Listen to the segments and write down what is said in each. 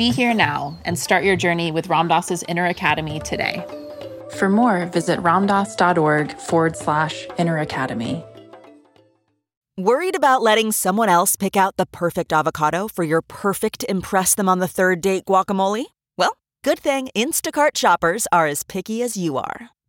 Be here now and start your journey with Ram Dass's Inner Academy today. For more, visit ramdass.org forward slash inner academy. Worried about letting someone else pick out the perfect avocado for your perfect Impress Them on the Third Date guacamole? Well, good thing Instacart shoppers are as picky as you are.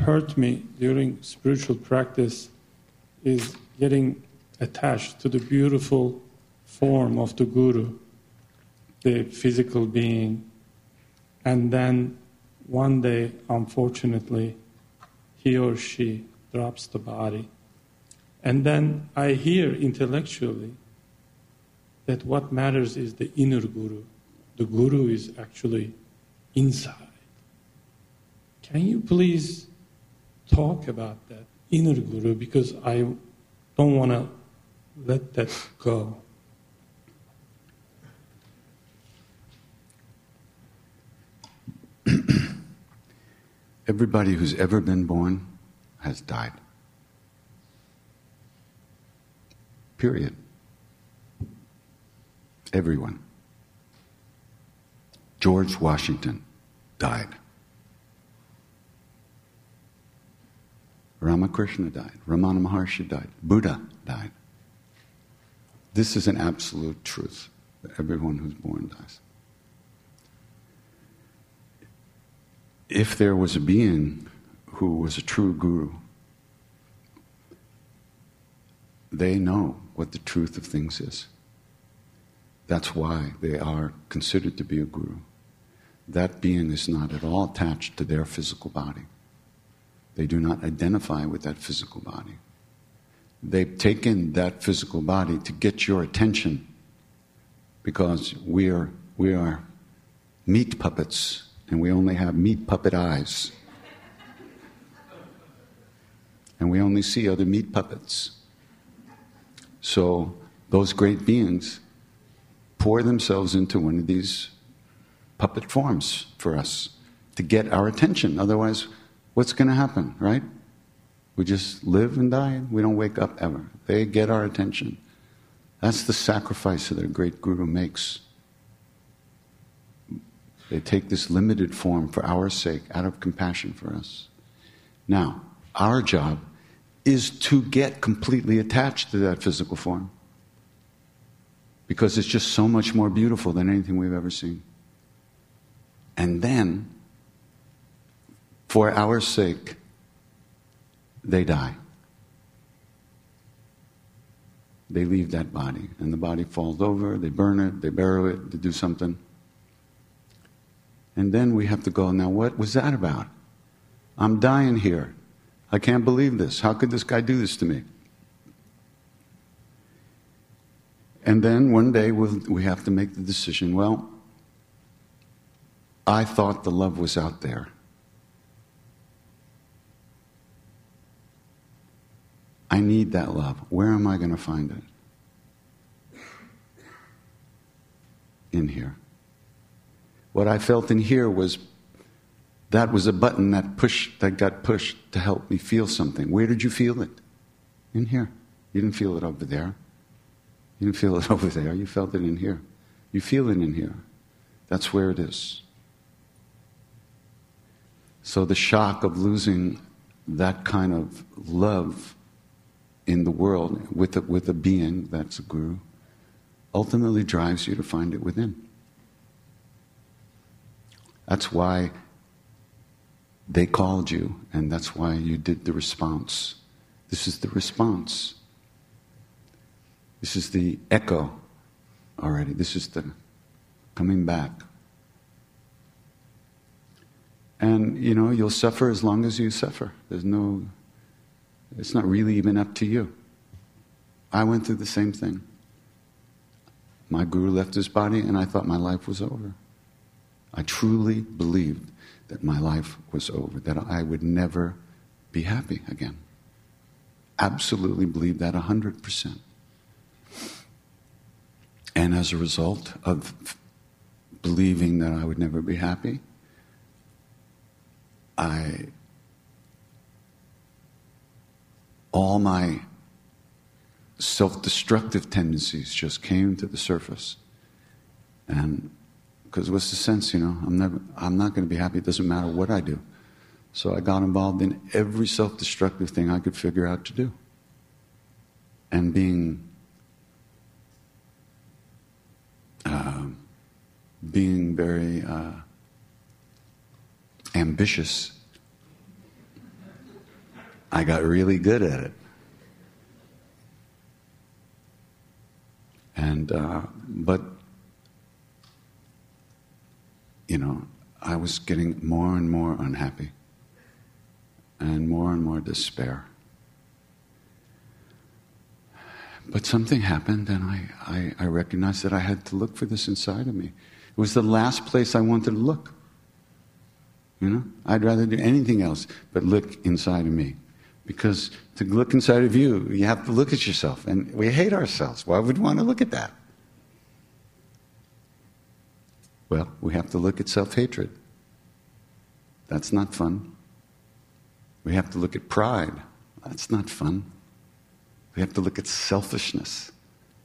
hurt me during spiritual practice is getting attached to the beautiful form of the Guru, the physical being, and then one day, unfortunately, he or she drops the body. And then I hear intellectually that what matters is the inner guru. The guru is actually inside. Can you please talk about that inner guru? Because I don't want to let that go. Everybody who's ever been born has died. Period. Everyone. George Washington died. Ramakrishna died. Ramana Maharshi died. Buddha died. This is an absolute truth that everyone who's born dies. if there was a being who was a true guru, they know what the truth of things is. That's why they are considered to be a guru. That being is not at all attached to their physical body. They do not identify with that physical body. they've taken that physical body to get your attention because we are, we are meat puppets and we only have meat puppet eyes. And we only see other meat puppets. So those great beings pour themselves into one of these puppet forms for us to get our attention. Otherwise, what's going to happen, right? We just live and die. We don't wake up ever. They get our attention. That's the sacrifice that a great guru makes. They take this limited form for our sake, out of compassion for us. Now, our job is to get completely attached to that physical form because it's just so much more beautiful than anything we've ever seen. And then, for our sake, they die. They leave that body, and the body falls over, they burn it, they bury it, they do something. And then we have to go, now what was that about? I'm dying here. I can't believe this. How could this guy do this to me? And then one day we'll, we have to make the decision well, I thought the love was out there. I need that love. Where am I going to find it? In here. What I felt in here was that was a button that pushed that got pushed to help me feel something. Where did you feel it? In here. You didn't feel it over there. You didn't feel it over there. You felt it in here. You feel it in here. That's where it is. So the shock of losing that kind of love in the world with a, with a being that's a guru ultimately drives you to find it within. That's why they called you, and that's why you did the response. This is the response. This is the echo already. This is the coming back. And, you know, you'll suffer as long as you suffer. There's no it's not really even up to you. I went through the same thing. My guru left his body, and I thought my life was over. I truly believed that my life was over, that I would never be happy again. Absolutely believed that 100%. And as a result of believing that I would never be happy, I all my self destructive tendencies just came to the surface. And because what's the sense, you know? I'm, never, I'm not going to be happy. It doesn't matter what I do. So I got involved in every self destructive thing I could figure out to do. And being, uh, being very uh, ambitious I got really good at it. And, uh, but, you know, I was getting more and more unhappy and more and more despair. But something happened, and I, I, I, recognized that I had to look for this inside of me. It was the last place I wanted to look. You know, I'd rather do anything else but look inside of me. Because to look inside of you, you have to look at yourself. And we hate ourselves. Why would we want to look at that? Well, we have to look at self hatred. That's not fun. We have to look at pride. That's not fun. We have to look at selfishness.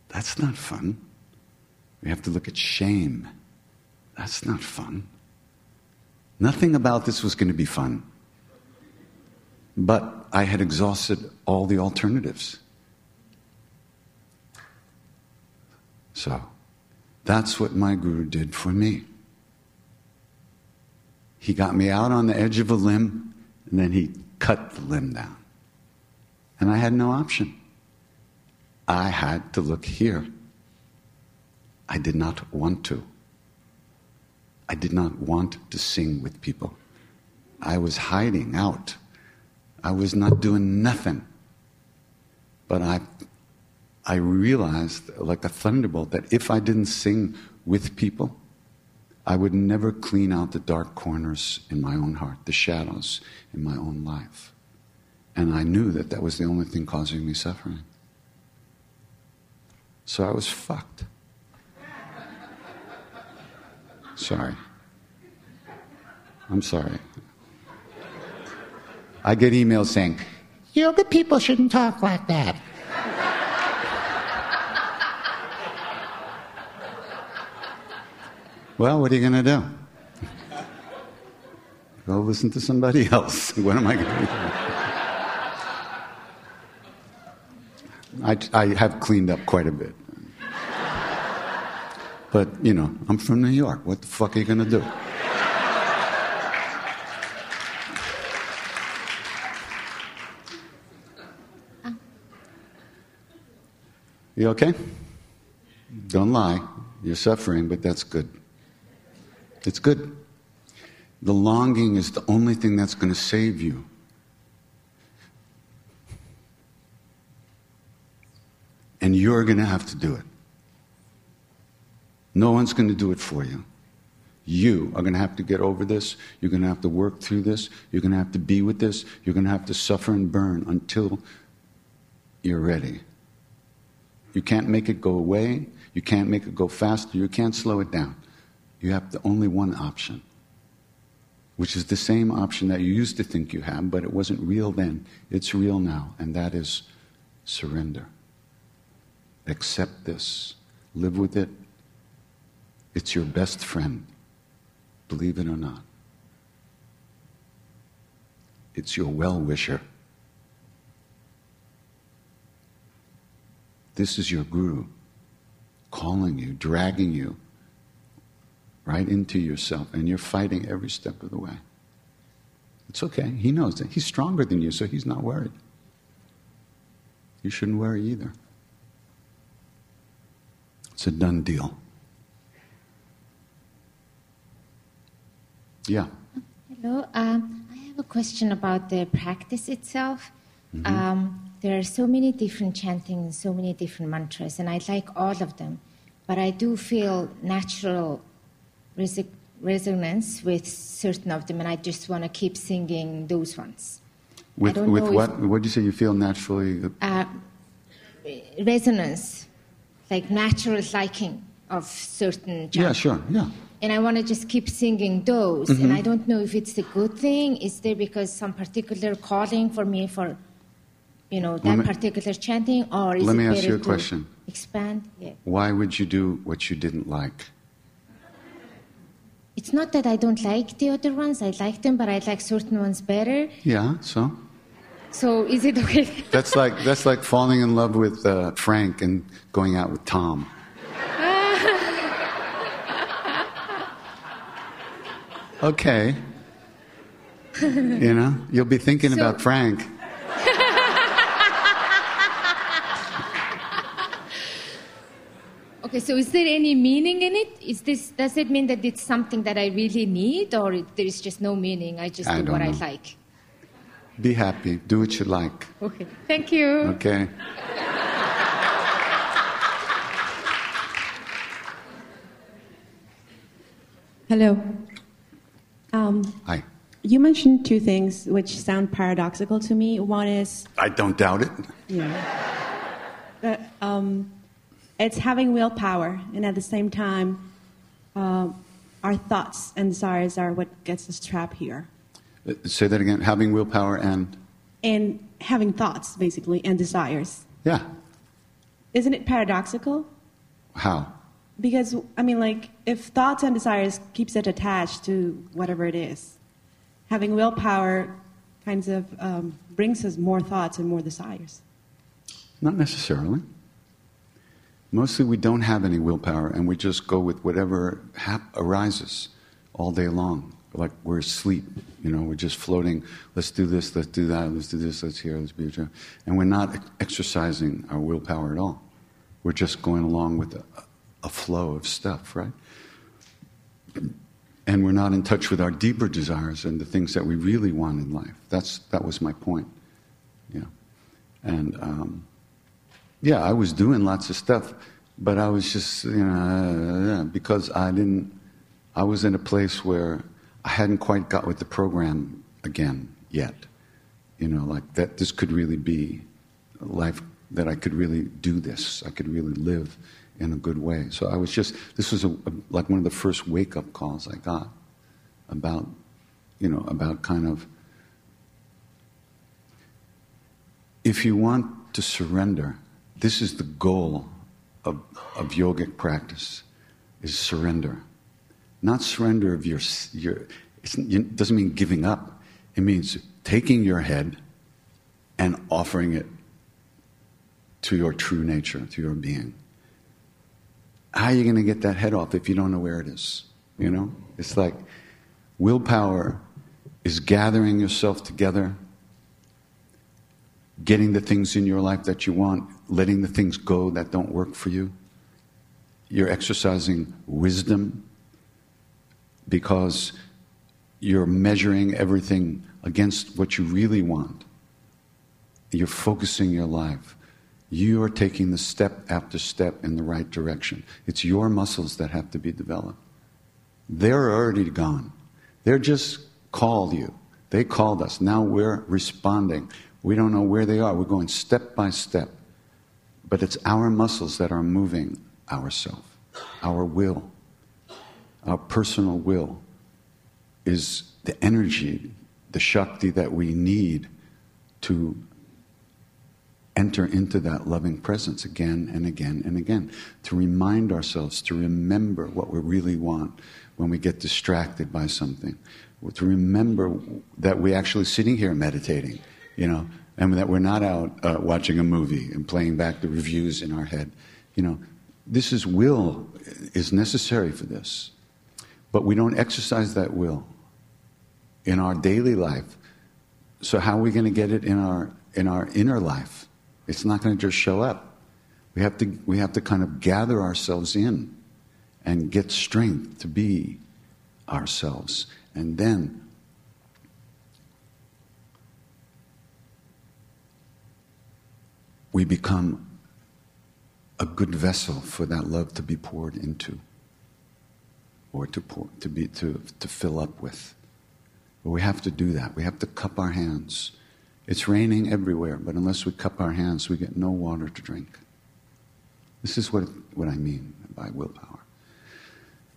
That's not fun. We have to look at shame. That's not fun. Nothing about this was going to be fun. But I had exhausted all the alternatives. So, that's what my guru did for me. He got me out on the edge of a limb, and then he cut the limb down. And I had no option. I had to look here. I did not want to. I did not want to sing with people. I was hiding out. I was not doing nothing. But I, I realized, like a thunderbolt, that if I didn't sing with people, I would never clean out the dark corners in my own heart, the shadows in my own life. And I knew that that was the only thing causing me suffering. So I was fucked. Sorry. I'm sorry. I get emails saying, yoga people shouldn't talk like that. well, what are you going to do? Go listen to somebody else. What am I going to do? I, I have cleaned up quite a bit. But, you know, I'm from New York. What the fuck are you going to do? You okay? Don't lie. You're suffering, but that's good. It's good. The longing is the only thing that's going to save you. And you're going to have to do it. No one's going to do it for you. You are going to have to get over this. You're going to have to work through this. You're going to have to be with this. You're going to have to suffer and burn until you're ready. You can't make it go away. You can't make it go faster. You can't slow it down. You have the only one option, which is the same option that you used to think you had, but it wasn't real then. It's real now, and that is surrender. Accept this. Live with it. It's your best friend, believe it or not. It's your well wisher. This is your guru calling you, dragging you right into yourself, and you're fighting every step of the way. It's okay. He knows that. He's stronger than you, so he's not worried. You shouldn't worry either. It's a done deal. Yeah. Hello. Um, I have a question about the practice itself. Mm-hmm. Um, there are so many different chantings, so many different mantras, and I like all of them. But I do feel natural res- resonance with certain of them, and I just want to keep singing those ones. With, with what? What do you say you feel naturally? Uh, resonance, like natural liking of certain chants. Yeah, sure, yeah. And I want to just keep singing those, mm-hmm. and I don't know if it's a good thing. Is there because some particular calling for me for you know, that me, particular chanting, or is let it me ask you a question. Expand. Yeah. Why would you do what you didn't like? It's not that I don't like the other ones. I like them, but I like certain ones better. Yeah. So. So is it okay? that's like that's like falling in love with uh, Frank and going out with Tom. okay. you know, you'll be thinking so, about Frank. Okay, so is there any meaning in it? Is this does it mean that it's something that I really need, or there is just no meaning? I just I do what know. I like. Be happy. Do what you like. Okay. Thank you. Okay. Hello. Um, Hi. You mentioned two things which sound paradoxical to me. One is. I don't doubt it. Yeah. But, um, it's having willpower, and at the same time, uh, our thoughts and desires are what gets us trapped here. Uh, say that again. Having willpower and. And having thoughts, basically, and desires. Yeah. Isn't it paradoxical? How? Because I mean, like, if thoughts and desires keeps it attached to whatever it is, having willpower kinds of um, brings us more thoughts and more desires. Not necessarily. Mostly we don't have any willpower and we just go with whatever hap- arises all day long. Like we're asleep, you know, we're just floating. Let's do this, let's do that, let's do this, let's hear, let's be here. And we're not exercising our willpower at all. We're just going along with a, a flow of stuff, right? And we're not in touch with our deeper desires and the things that we really want in life. That's, that was my point. Yeah. And um, yeah, I was doing lots of stuff, but I was just, you know, because I didn't, I was in a place where I hadn't quite got with the program again yet. You know, like that this could really be life, that I could really do this, I could really live in a good way. So I was just, this was a, a, like one of the first wake up calls I got about, you know, about kind of, if you want to surrender, this is the goal of, of yogic practice, is surrender. Not surrender of your, your it doesn't mean giving up. It means taking your head and offering it to your true nature, to your being. How are you going to get that head off if you don't know where it is? You know? It's like willpower is gathering yourself together, getting the things in your life that you want, letting the things go that don't work for you. You're exercising wisdom because you're measuring everything against what you really want. You're focusing your life. You are taking the step after step in the right direction. It's your muscles that have to be developed. They're already gone. They're just called you. They called us. Now we're responding. We don't know where they are. We're going step by step. But it's our muscles that are moving ourself, our will, our personal will is the energy, the Shakti that we need to enter into that loving presence again and again and again. To remind ourselves, to remember what we really want when we get distracted by something. To remember that we're actually sitting here meditating, you know, and that we're not out uh, watching a movie and playing back the reviews in our head. You know, this is will is necessary for this. But we don't exercise that will in our daily life. So how are we going to get it in our in our inner life? It's not going to just show up. We have to we have to kind of gather ourselves in and get strength to be ourselves. And then we become a good vessel for that love to be poured into or to, pour, to, be, to, to fill up with. But we have to do that. We have to cup our hands. It's raining everywhere, but unless we cup our hands, we get no water to drink. This is what, what I mean by willpower.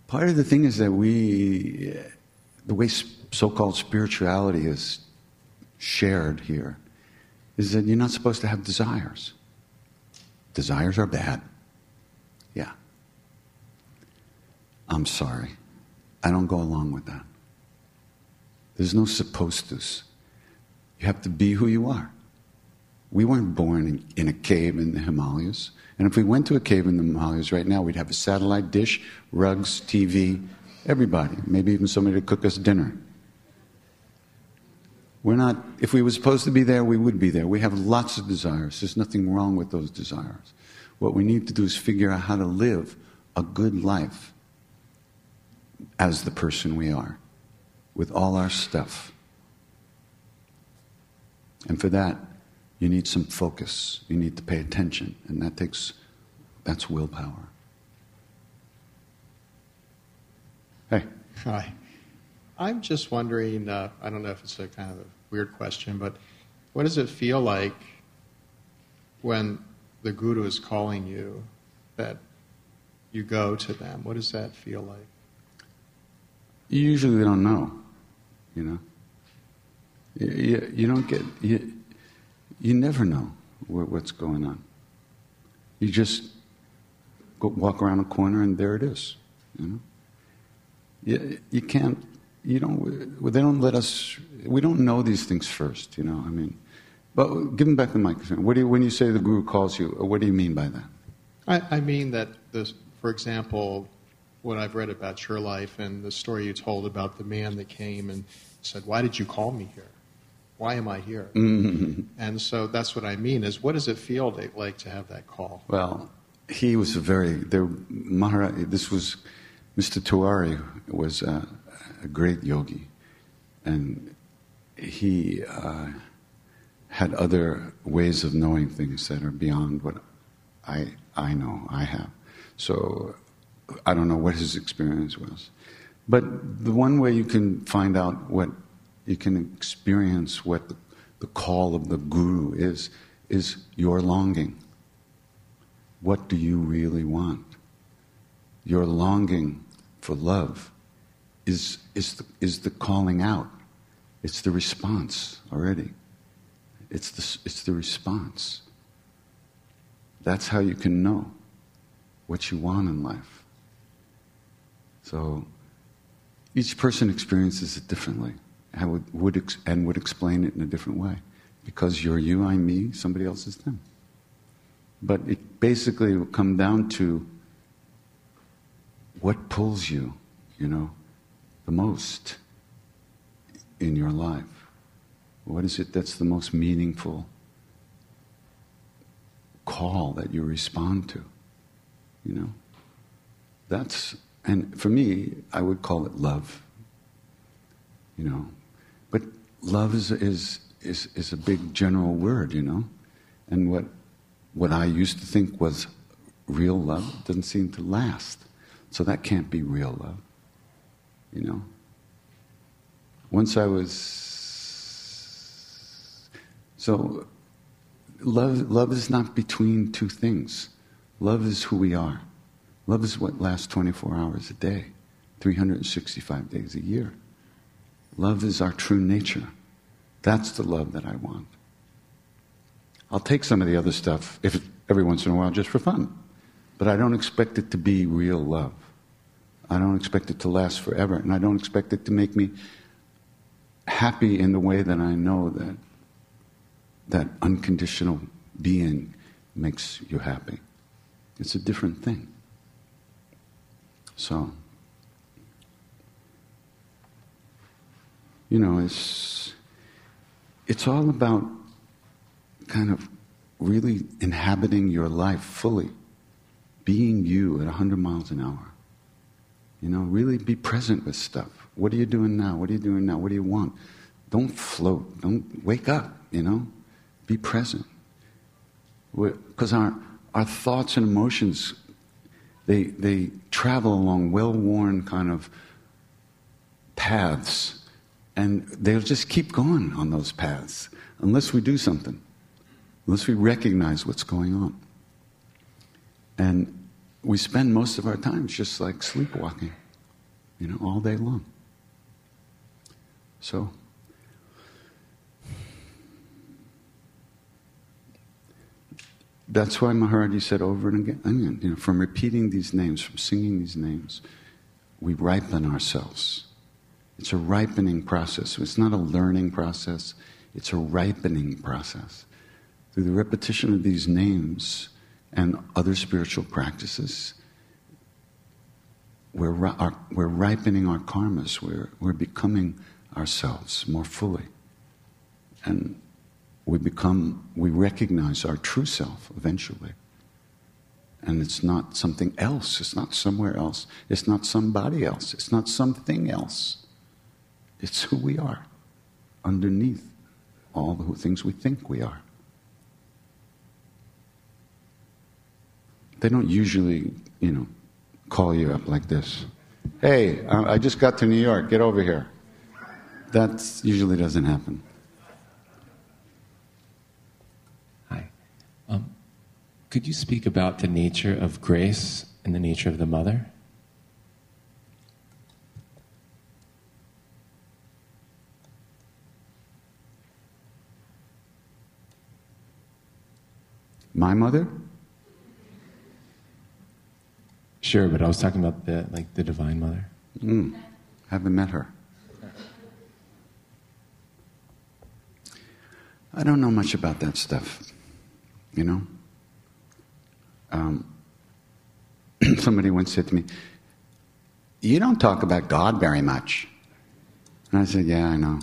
Part of the thing is that we, the way so called spirituality is shared here, is that you're not supposed to have desires. Desires are bad. Yeah. I'm sorry. I don't go along with that. There's no supposed to's. You have to be who you are. We weren't born in, in, a cave in the Himalayas. And if we went to a cave in the Himalayas right now, we'd have a satellite dish, rugs, TV, everybody, maybe even somebody to cook us dinner. We're not, if we were supposed to be there, we would be there. We have lots of desires. There's nothing wrong with those desires. What we need to do is figure out how to live a good life as the person we are with all our stuff. And for that, you need some focus. You need to pay attention. And that takes, that's willpower. Hey. Hi. I'm just wondering, uh, I don't know if it's a kind of a weird question, but what does it feel like when the guru is calling you that you go to them? What does that feel like? Usually, they don't know, you know. You, you, you don't get, you, you never know what, what's going on. You just go walk around a corner and there it is, you know. You, you can't, you don't, they don't let us, we don't know these things first, you know. I mean, but give him back the microphone. What do you, when you say the guru calls you, what do you mean by that? I, I mean that, this, for example, what I've read about your life and the story you told about the man that came and said, "Why did you call me here? Why am I here?" Mm-hmm. And so that's what I mean is, what does it feel like to have that call? Well, he was a very there. Maharaj, this was Mr. Tiwari was a, a great yogi, and he uh, had other ways of knowing things that are beyond what I, I know, I have. So I don't know what his experience was. But the one way you can find out what you can experience what the, the call of the guru is, is your longing. What do you really want? Your longing for love is, is, the, is the calling out. It's the response already. It's the, it's the response. That's how you can know what you want in life. So each person experiences it differently and would, would ex- and would explain it in a different way. Because you're you, I'm me, somebody else is them. But it basically will come down to what pulls you, you know, the most in your life. What is it that's the most meaningful call that you respond to? You know? That's, and for me, I would call it love. You know? But love is, is, is, is a big general word, you know? And what, what I used to think was real love doesn't seem to last. So that can't be real love, you know? Once I was. So, love, love is not between two things. Love is who we are. Love is what lasts 24 hours a day, 365 days a year. Love is our true nature. That's the love that I want. I'll take some of the other stuff if every once in a while just for fun. But I don't expect it to be real love. I don't expect it to last forever. And I don't expect it to make me happy in the way that I know that that unconditional being makes you happy. It's a different thing. So, you know, it's it's all about kind of really inhabiting your life fully, being you at 100 miles an hour. You know, really be present with stuff. What are you doing now? What are you doing now? What do you want? Don't float. Don't wake up, you know? Be present. Because our, our thoughts and emotions, they, they travel along well worn kind of paths, and they'll just keep going on those paths unless we do something, unless we recognize what's going on. And we spend most of our time just like sleepwalking, you know, all day long. So, that's why Maharaji said over and again, you know, from repeating these names, from singing these names, we ripen ourselves. It's a ripening process. It's not a learning process, it's a ripening process. Through the repetition of these names, and other spiritual practices, we're, our, we're ripening our karmas, we're, we're becoming ourselves more fully. And we become, we recognize our true self eventually. And it's not something else, it's not somewhere else, it's not somebody else, it's not something else. It's who we are underneath all the things we think we are. They don't usually, you know, call you up like this. Hey, I just got to New York. Get over here. That usually doesn't happen. Hi. Um, could you speak about the nature of grace and the nature of the mother? My mother? Sure, but I was talking about the like the Divine Mother. Mm, haven't met her. I don't know much about that stuff, you know. Um, somebody once said to me, "You don't talk about God very much," and I said, "Yeah, I know.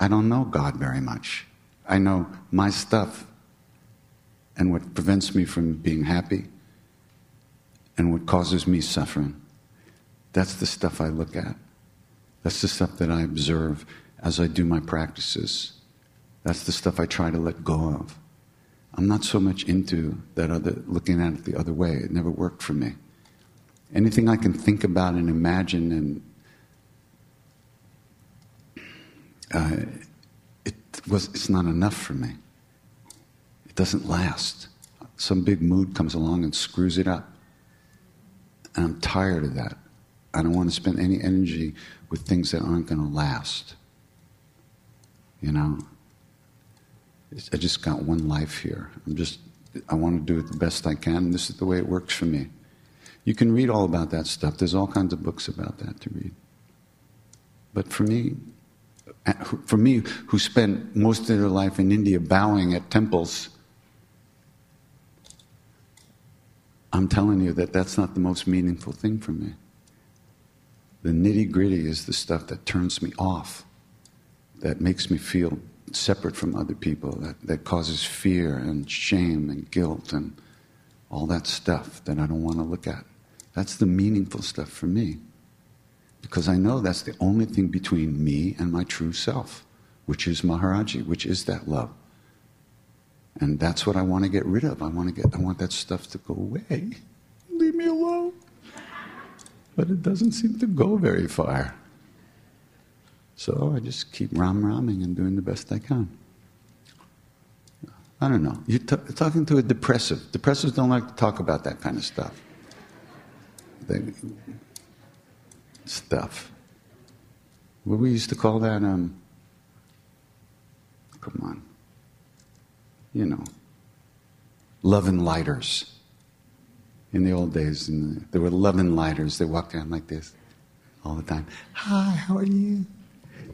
I don't know God very much. I know my stuff, and what prevents me from being happy." And what causes me suffering. That's the stuff I look at. That's the stuff that I observe as I do my practices. That's the stuff I try to let go of. I'm not so much into that other, looking at it the other way. It never worked for me. Anything I can think about and imagine and uh, it was, it's not enough for me. It doesn't last. Some big mood comes along and screws it up. And I'm tired of that. I don't want to spend any energy with things that aren't going to last. You know? I just got one life here. I'm just, I want to do it the best I can, and this is the way it works for me. You can read all about that stuff. There's all kinds of books about that to read. But for me, uh, for me, who spent most of their life in India bowing at temples, I'm telling you that that's not the most meaningful thing for me. The nitty gritty is the stuff that turns me off, that makes me feel separate from other people, that, that causes fear and shame and guilt and all that stuff that I don't want to look at. That's the meaningful stuff for me. Because I know that's the only thing between me and my true self, which is Maharaji, which is that love. And that's what I want to get rid of. I want to get I want that stuff to go away. Leave me alone. But it doesn't seem to go very far. So I just keep ram ramming and doing the best I can. I don't know. You're t- talking to a depressive. Depressives don't like to talk about that kind of stuff. They, stuff. What we used to call that, um, come on, you know, love and lighters. In the old days, the, there were love and lighters. They walked around like this all the time. Hi, how are you?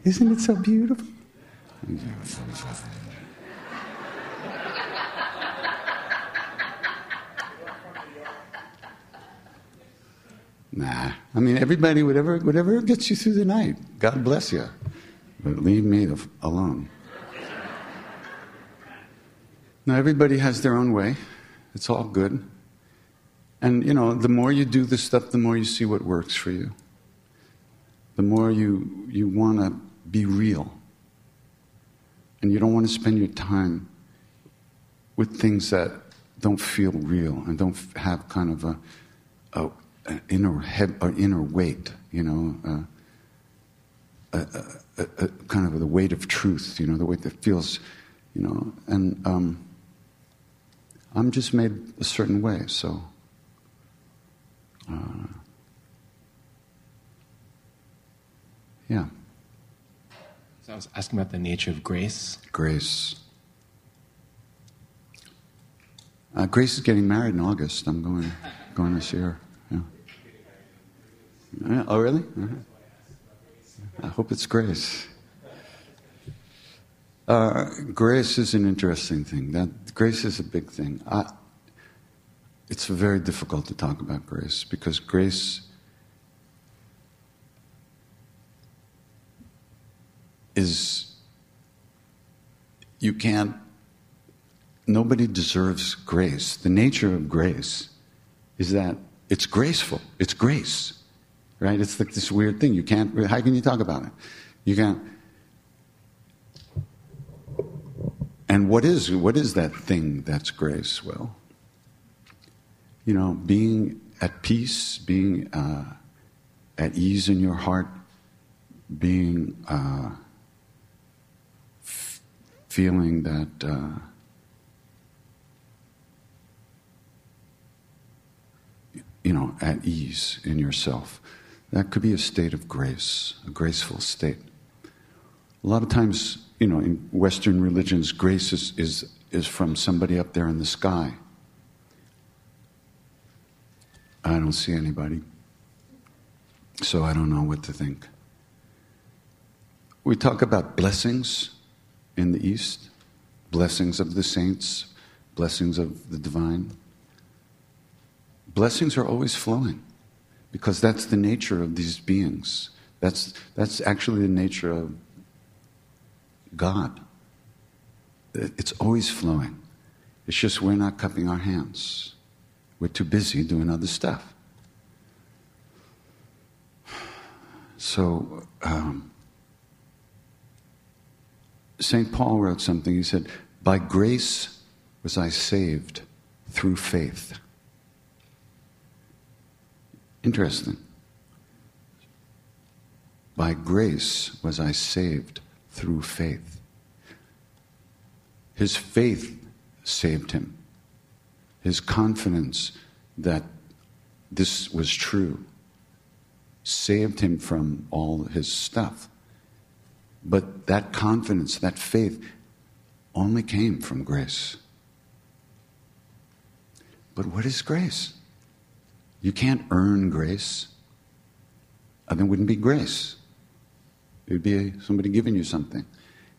Isn't it so beautiful? Nah. I mean, everybody, whatever, whatever gets you through the night, God bless you. But leave me alone. Now, everybody has their own way. It's all good. And, you know, the more you do this stuff, the more you see what works for you. The more you, you want to be real. And you don't want to spend your time with things that don't feel real and don't have kind of a, a an inner head or inner weight, you know, uh, a, a, a, kind of the weight of truth, you know, the weight that feels, you know, and um, I'm just made a certain way, so. Uh, yeah. So I was asking about the nature of grace. Grace. Uh, Grace is getting married in August. I'm going, going to see her. Yeah. yeah. Oh, really? Uh-huh. I hope it's Grace. Uh, grace is an interesting thing. That grace is a big thing. I, it's very difficult to talk about grace because grace is you can't nobody deserves grace. The nature of grace is that it's graceful. It's grace right? It's like this weird thing. You can't how can you talk about it? You can't and what is what is that thing that's grace well you know being at peace being uh, at ease in your heart being uh, feeling that uh, you know at ease in yourself. That could be a state of grace, a graceful state. A lot of times, you know, in Western religions, grace is, is, is from somebody up there in the sky. I don't see anybody, so I don't know what to think. We talk about blessings in the East, blessings of the saints, blessings of the divine. Blessings are always flowing because that's the nature of these beings. That's, that's actually the nature of God. It's always flowing. It's just we're not cupping our hands. We're too busy doing other stuff. So, um, St. Paul wrote something. He said, By grace was I saved through faith. Interesting. By grace was I saved through faith. His faith saved him. His confidence that this was true saved him from all his stuff. But that confidence, that faith, only came from grace. But what is grace? You can't earn grace. And it wouldn't be grace. It would be somebody giving you something.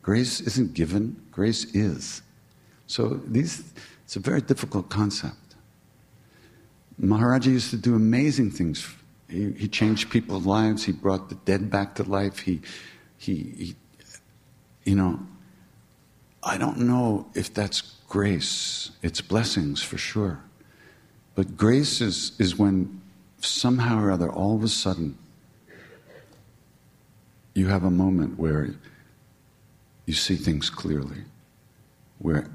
Grace isn't given, grace is. So these, it's a very difficult concept. Maharaji used to do amazing things. He, he changed people's lives. He brought the dead back to life. He, he, he, you know, I don't know if that's grace. It's blessings for sure. But grace is, is when somehow or other, all of a sudden, you have a moment where you see things clearly, where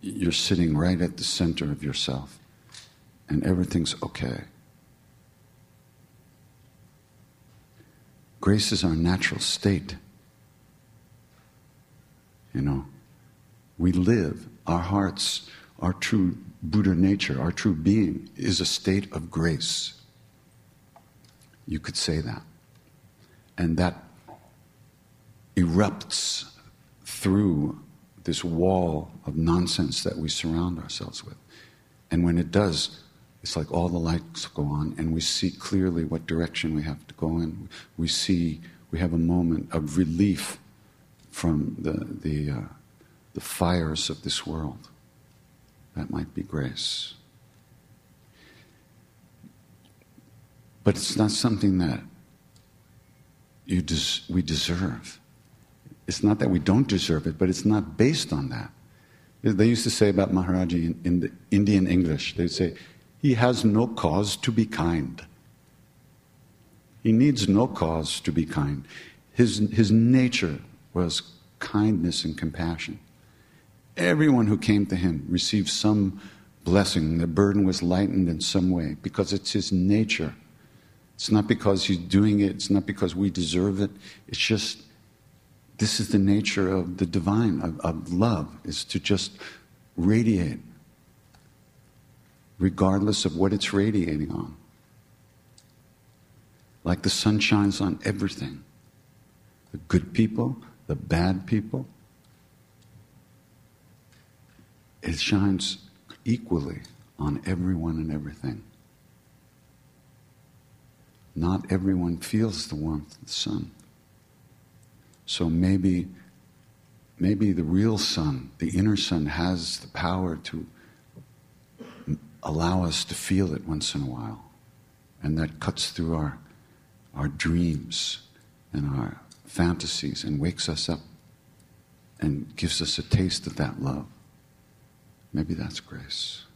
you're sitting right at the center of yourself and everything's okay. Grace is our natural state. You know, we live, our hearts, our true Buddha nature, our true being, is a state of grace. You could say that. And that erupts through this wall of nonsense that we surround ourselves with. And when it does, it's like all the lights go on, and we see clearly what direction we have to go in. We see, we have a moment of relief from the, the, uh, the fires of this world. That might be grace. But it's not something that you des- we deserve. It's not that we don't deserve it, but it's not based on that. They used to say about Maharaji in, in the Indian English, they'd say, he has no cause to be kind. He needs no cause to be kind. His, his nature was kindness and compassion. Everyone who came to him received some blessing. The burden was lightened in some way because it's his nature. It's not because he's doing it, it's not because we deserve it. It's just this is the nature of the divine, of, of love, is to just radiate regardless of what it's radiating on. Like the sun shines on everything the good people, the bad people. It shines equally on everyone and everything. Not everyone feels the warmth of the sun. So maybe, maybe the real sun, the inner sun, has the power to allow us to feel it once in a while. And that cuts through our, our dreams and our fantasies and wakes us up and gives us a taste of that love. Maybe that's grace.